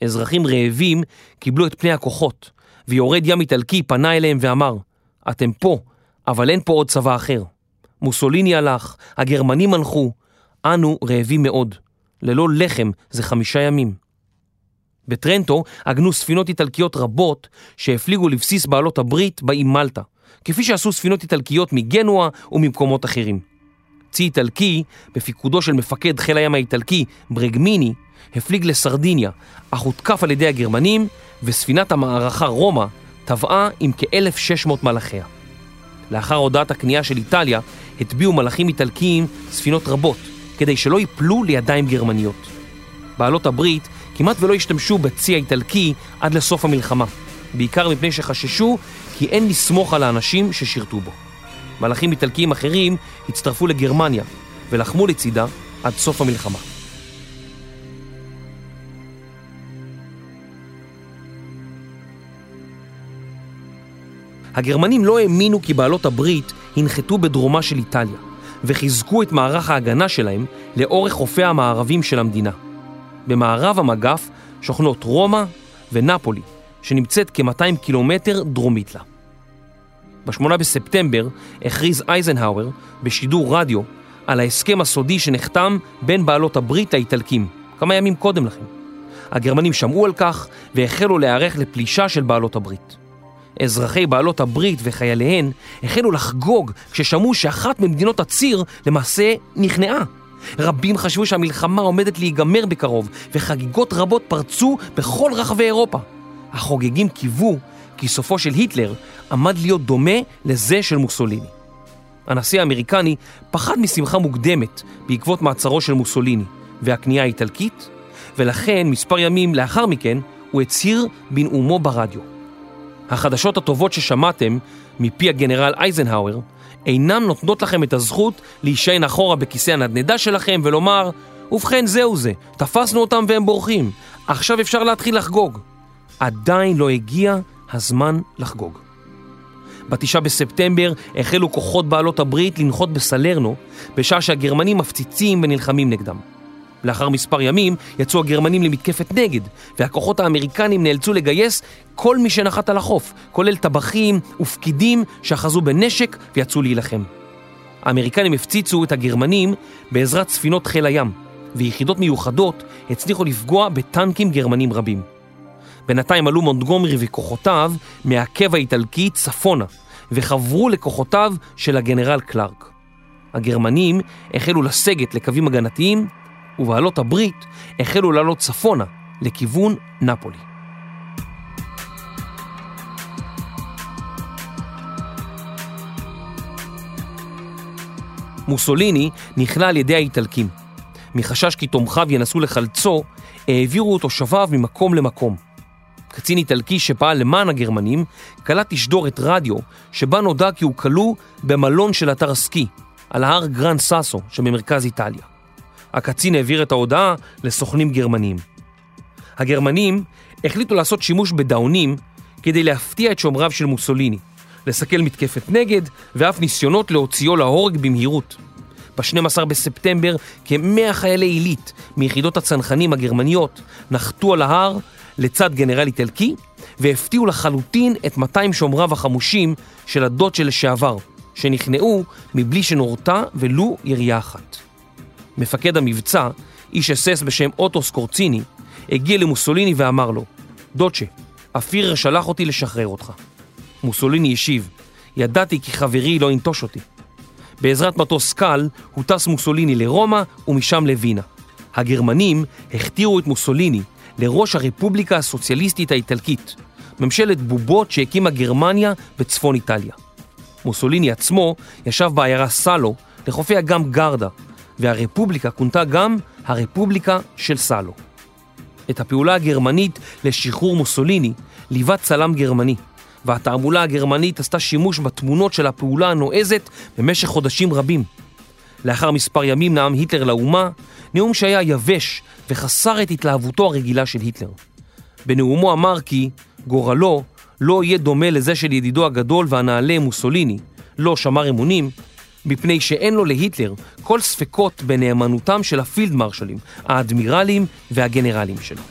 אזרחים רעבים קיבלו את פני הכוחות, ויורד ים איטלקי פנה אליהם ואמר, אתם פה, אבל אין פה עוד צבא אחר. מוסוליני הלך, הגרמנים הלכו, אנו רעבים מאוד. ללא לחם זה חמישה ימים. בטרנטו עגנו ספינות איטלקיות רבות שהפליגו לבסיס בעלות הברית באי מלטה, כפי שעשו ספינות איטלקיות מגנואה וממקומות אחרים. צי איטלקי, בפיקודו של מפקד חיל הים האיטלקי ברגמיני, הפליג לסרדיניה, אך הותקף על ידי הגרמנים, וספינת המערכה רומא טבעה עם כ-1,600 מלאכיה. לאחר הודעת הכניעה של איטליה, הטביעו מלאכים איטלקיים ספינות רבות, כדי שלא ייפלו לידיים גרמניות. בעלות הברית כמעט ולא השתמשו בצי האיטלקי עד לסוף המלחמה, בעיקר מפני שחששו כי אין לסמוך על האנשים ששירתו בו. מלאכים איטלקיים אחרים הצטרפו לגרמניה ולחמו לצידה עד סוף המלחמה. הגרמנים לא האמינו כי בעלות הברית הנחתו בדרומה של איטליה וחיזקו את מערך ההגנה שלהם לאורך חופי המערבים של המדינה. במערב המגף שוכנות רומא ונפולי, שנמצאת כ-200 קילומטר דרומית לה. ב-8 בספטמבר הכריז אייזנהאואר בשידור רדיו על ההסכם הסודי שנחתם בין בעלות הברית האיטלקים, כמה ימים קודם לכן. הגרמנים שמעו על כך והחלו להיערך לפלישה של בעלות הברית. אזרחי בעלות הברית וחייליהן החלו לחגוג כששמעו שאחת ממדינות הציר למעשה נכנעה. רבים חשבו שהמלחמה עומדת להיגמר בקרוב, וחגיגות רבות פרצו בכל רחבי אירופה. החוגגים קיוו כי סופו של היטלר עמד להיות דומה לזה של מוסוליני. הנשיא האמריקני פחד משמחה מוקדמת בעקבות מעצרו של מוסוליני והכניעה האיטלקית, ולכן מספר ימים לאחר מכן הוא הצהיר בנאומו ברדיו. החדשות הטובות ששמעתם מפי הגנרל אייזנהאואר אינם נותנות לכם את הזכות להישען אחורה בכיסא הנדנדה שלכם ולומר, ובכן זהו זה, תפסנו אותם והם בורחים, עכשיו אפשר להתחיל לחגוג. עדיין לא הגיע הזמן לחגוג. בתשעה בספטמבר החלו כוחות בעלות הברית לנחות בסלרנו, בשעה שהגרמנים מפציצים ונלחמים נגדם. לאחר מספר ימים יצאו הגרמנים למתקפת נגד, והכוחות האמריקנים נאלצו לגייס כל מי שנחת על החוף, כולל טבחים ופקידים שאחזו בנשק ויצאו להילחם. האמריקנים הפציצו את הגרמנים בעזרת ספינות חיל הים, ויחידות מיוחדות הצליחו לפגוע בטנקים גרמנים רבים. בינתיים עלו מונטגומרי וכוחותיו מהעקב האיטלקי צפונה, וחברו לכוחותיו של הגנרל קלארק. הגרמנים החלו לסגת לקווים הגנתיים ובעלות הברית החלו לעלות צפונה לכיוון נפולי. מוסוליני נכלא על ידי האיטלקים. מחשש כי תומכיו ינסו לחלצו, העבירו אותו שובב ממקום למקום. קצין איטלקי שפעל למען הגרמנים, קלט תשדורת רדיו, שבה נודע כי הוא כלוא במלון של אתר הסקי, על ההר גרן סאסו שבמרכז איטליה. הקצין העביר את ההודעה לסוכנים גרמנים. הגרמנים החליטו לעשות שימוש בדאונים כדי להפתיע את שומריו של מוסוליני, לסכל מתקפת נגד, ואף ניסיונות להוציאו להורג במהירות. ב-12 בספטמבר כמאה חיילי עילית מיחידות הצנחנים הגרמניות נחתו על ההר לצד גנרל איטלקי והפתיעו לחלוטין את 200 שומריו החמושים של הדוד של לשעבר, שנכנעו מבלי שנורתה ולו ירייה אחת. מפקד המבצע, איש אס-אס בשם אוטו סקורציני, הגיע למוסוליני ואמר לו, דוצ'ה, הפירר שלח אותי לשחרר אותך. מוסוליני השיב, ידעתי כי חברי לא ינטוש אותי. בעזרת מטוס קל הוטס מוסוליני לרומא ומשם לווינה. הגרמנים הכתירו את מוסוליני לראש הרפובליקה הסוציאליסטית האיטלקית, ממשלת בובות שהקימה גרמניה בצפון איטליה. מוסוליני עצמו ישב בעיירה סאלו לחופי אגם גרדה, והרפובליקה כונתה גם הרפובליקה של סאלו. את הפעולה הגרמנית לשחרור מוסוליני ליווה צלם גרמני, והתעמולה הגרמנית עשתה שימוש בתמונות של הפעולה הנועזת במשך חודשים רבים. לאחר מספר ימים נאם היטלר לאומה, נאום שהיה יבש וחסר את התלהבותו הרגילה של היטלר. בנאומו אמר כי גורלו לא יהיה דומה לזה של ידידו הגדול והנעלה מוסוליני, לא שמר אמונים, מפני שאין לו להיטלר כל ספקות בנאמנותם של הפילד מרשלים, האדמירלים והגנרלים שלו.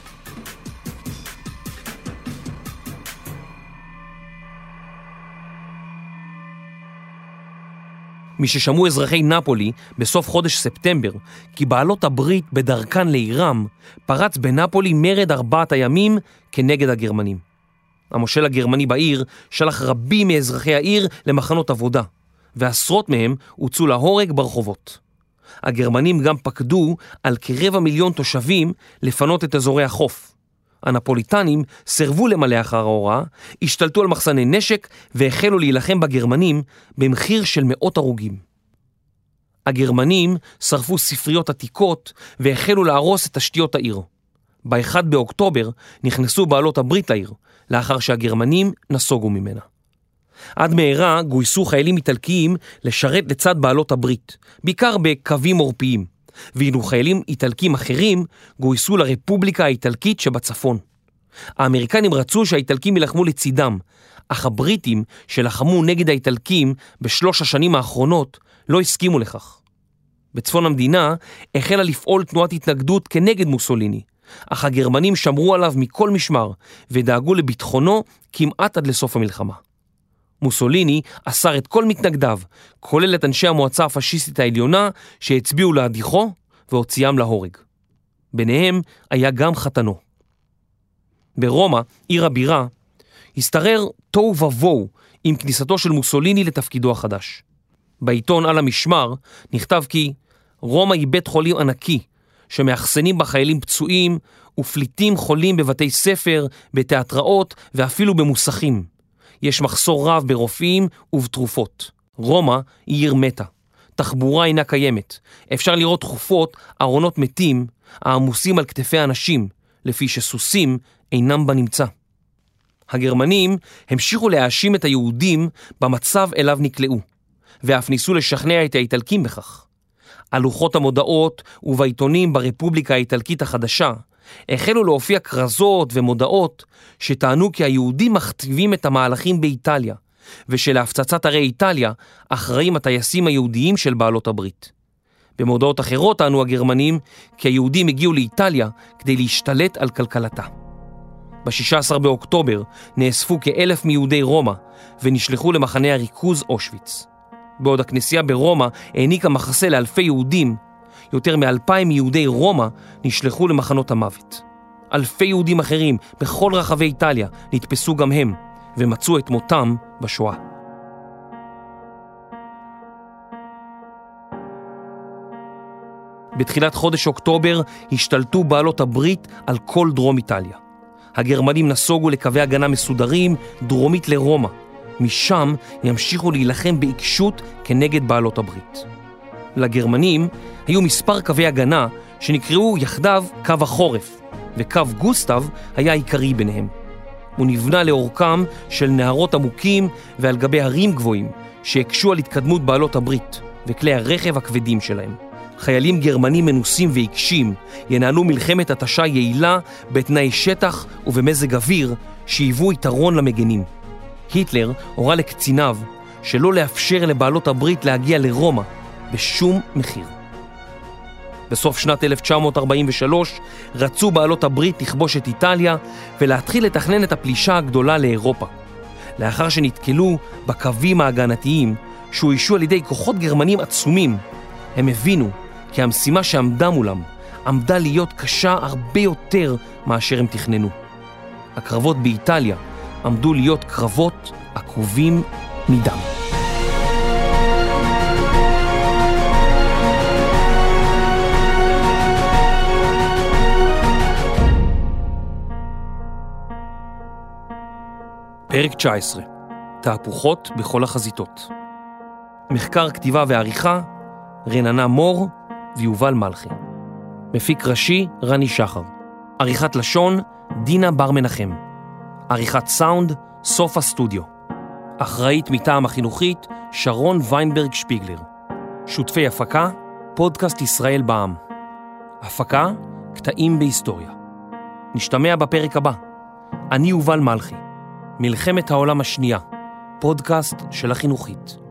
מששמעו אזרחי נפולי בסוף חודש ספטמבר כי בעלות הברית בדרכן לעירם, פרץ בנפולי מרד ארבעת הימים כנגד הגרמנים. המושל הגרמני בעיר שלח רבים מאזרחי העיר למחנות עבודה, ועשרות מהם הוצאו להורג ברחובות. הגרמנים גם פקדו על כרבע מיליון תושבים לפנות את אזורי החוף. הנפוליטנים סירבו למלא אחר ההוראה, השתלטו על מחסני נשק והחלו להילחם בגרמנים במחיר של מאות הרוגים. הגרמנים שרפו ספריות עתיקות והחלו להרוס את תשתיות העיר. ב-1 באוקטובר נכנסו בעלות הברית לעיר, לאחר שהגרמנים נסוגו ממנה. עד מהרה גויסו חיילים איטלקיים לשרת לצד בעלות הברית, בעיקר בקווים עורפיים. ואילו חיילים איטלקים אחרים גויסו לרפובליקה האיטלקית שבצפון. האמריקנים רצו שהאיטלקים יילחמו לצידם, אך הבריטים שלחמו נגד האיטלקים בשלוש השנים האחרונות לא הסכימו לכך. בצפון המדינה החלה לפעול תנועת התנגדות כנגד מוסוליני, אך הגרמנים שמרו עליו מכל משמר ודאגו לביטחונו כמעט עד לסוף המלחמה. מוסוליני אסר את כל מתנגדיו, כולל את אנשי המועצה הפשיסטית העליונה שהצביעו להדיחו והוציאם להורג. ביניהם היה גם חתנו. ברומא, עיר הבירה, השתרר תוהו ובוהו עם כניסתו של מוסוליני לתפקידו החדש. בעיתון על המשמר נכתב כי רומא היא בית חולים ענקי, שמאחסנים בה חיילים פצועים ופליטים חולים בבתי ספר, בתיאטראות ואפילו במוסכים. יש מחסור רב ברופאים ובתרופות. רומא היא עיר מתה. תחבורה אינה קיימת. אפשר לראות תכופות ארונות מתים העמוסים על כתפי אנשים, לפי שסוסים אינם בנמצא. הגרמנים המשיכו להאשים את היהודים במצב אליו נקלעו, ואף ניסו לשכנע את האיטלקים בכך. על לוחות המודעות ובעיתונים ברפובליקה האיטלקית החדשה החלו להופיע כרזות ומודעות שטענו כי היהודים מכתיבים את המהלכים באיטליה, ושלהפצצת ערי איטליה אחראים הטייסים היהודיים של בעלות הברית. במודעות אחרות טענו הגרמנים כי היהודים הגיעו לאיטליה כדי להשתלט על כלכלתה. ב-16 באוקטובר נאספו כאלף מיהודי רומא ונשלחו למחנה הריכוז אושוויץ. בעוד הכנסייה ברומא העניקה מחסה לאלפי יהודים, יותר מאלפיים יהודי רומא נשלחו למחנות המוות. אלפי יהודים אחרים בכל רחבי איטליה נתפסו גם הם, ומצאו את מותם בשואה. בתחילת חודש אוקטובר השתלטו בעלות הברית על כל דרום איטליה. הגרמנים נסוגו לקווי הגנה מסודרים דרומית לרומא. משם ימשיכו להילחם בעיקשות כנגד בעלות הברית. לגרמנים היו מספר קווי הגנה שנקראו יחדיו קו החורף, וקו גוסטב היה העיקרי ביניהם. הוא נבנה לאורכם של נהרות עמוקים ועל גבי הרים גבוהים, שהקשו על התקדמות בעלות הברית וכלי הרכב הכבדים שלהם. חיילים גרמנים מנוסים ועיקשים ינהלו מלחמת התשה יעילה בתנאי שטח ובמזג אוויר שהיוו יתרון למגנים. היטלר הורה לקציניו שלא לאפשר לבעלות הברית להגיע לרומא בשום מחיר. בסוף שנת 1943 רצו בעלות הברית לכבוש את איטליה ולהתחיל לתכנן את הפלישה הגדולה לאירופה. לאחר שנתקלו בקווים ההגנתיים שאוישו על ידי כוחות גרמנים עצומים, הם הבינו כי המשימה שעמדה מולם עמדה להיות קשה הרבה יותר מאשר הם תכננו. הקרבות באיטליה עמדו להיות קרבות עקובים מדם. פרק 19 תהפוכות בכל החזיתות. מחקר כתיבה ועריכה רננה מור ויובל מלכי. מפיק ראשי רני שחר. עריכת לשון דינה בר מנחם. עריכת סאונד סוף הסטודיו. אחראית מטעם החינוכית שרון ויינברג שפיגלר. שותפי הפקה פודקאסט ישראל בע"מ. הפקה קטעים בהיסטוריה. נשתמע בפרק הבא. אני יובל מלכי מלחמת העולם השנייה, פודקאסט של החינוכית.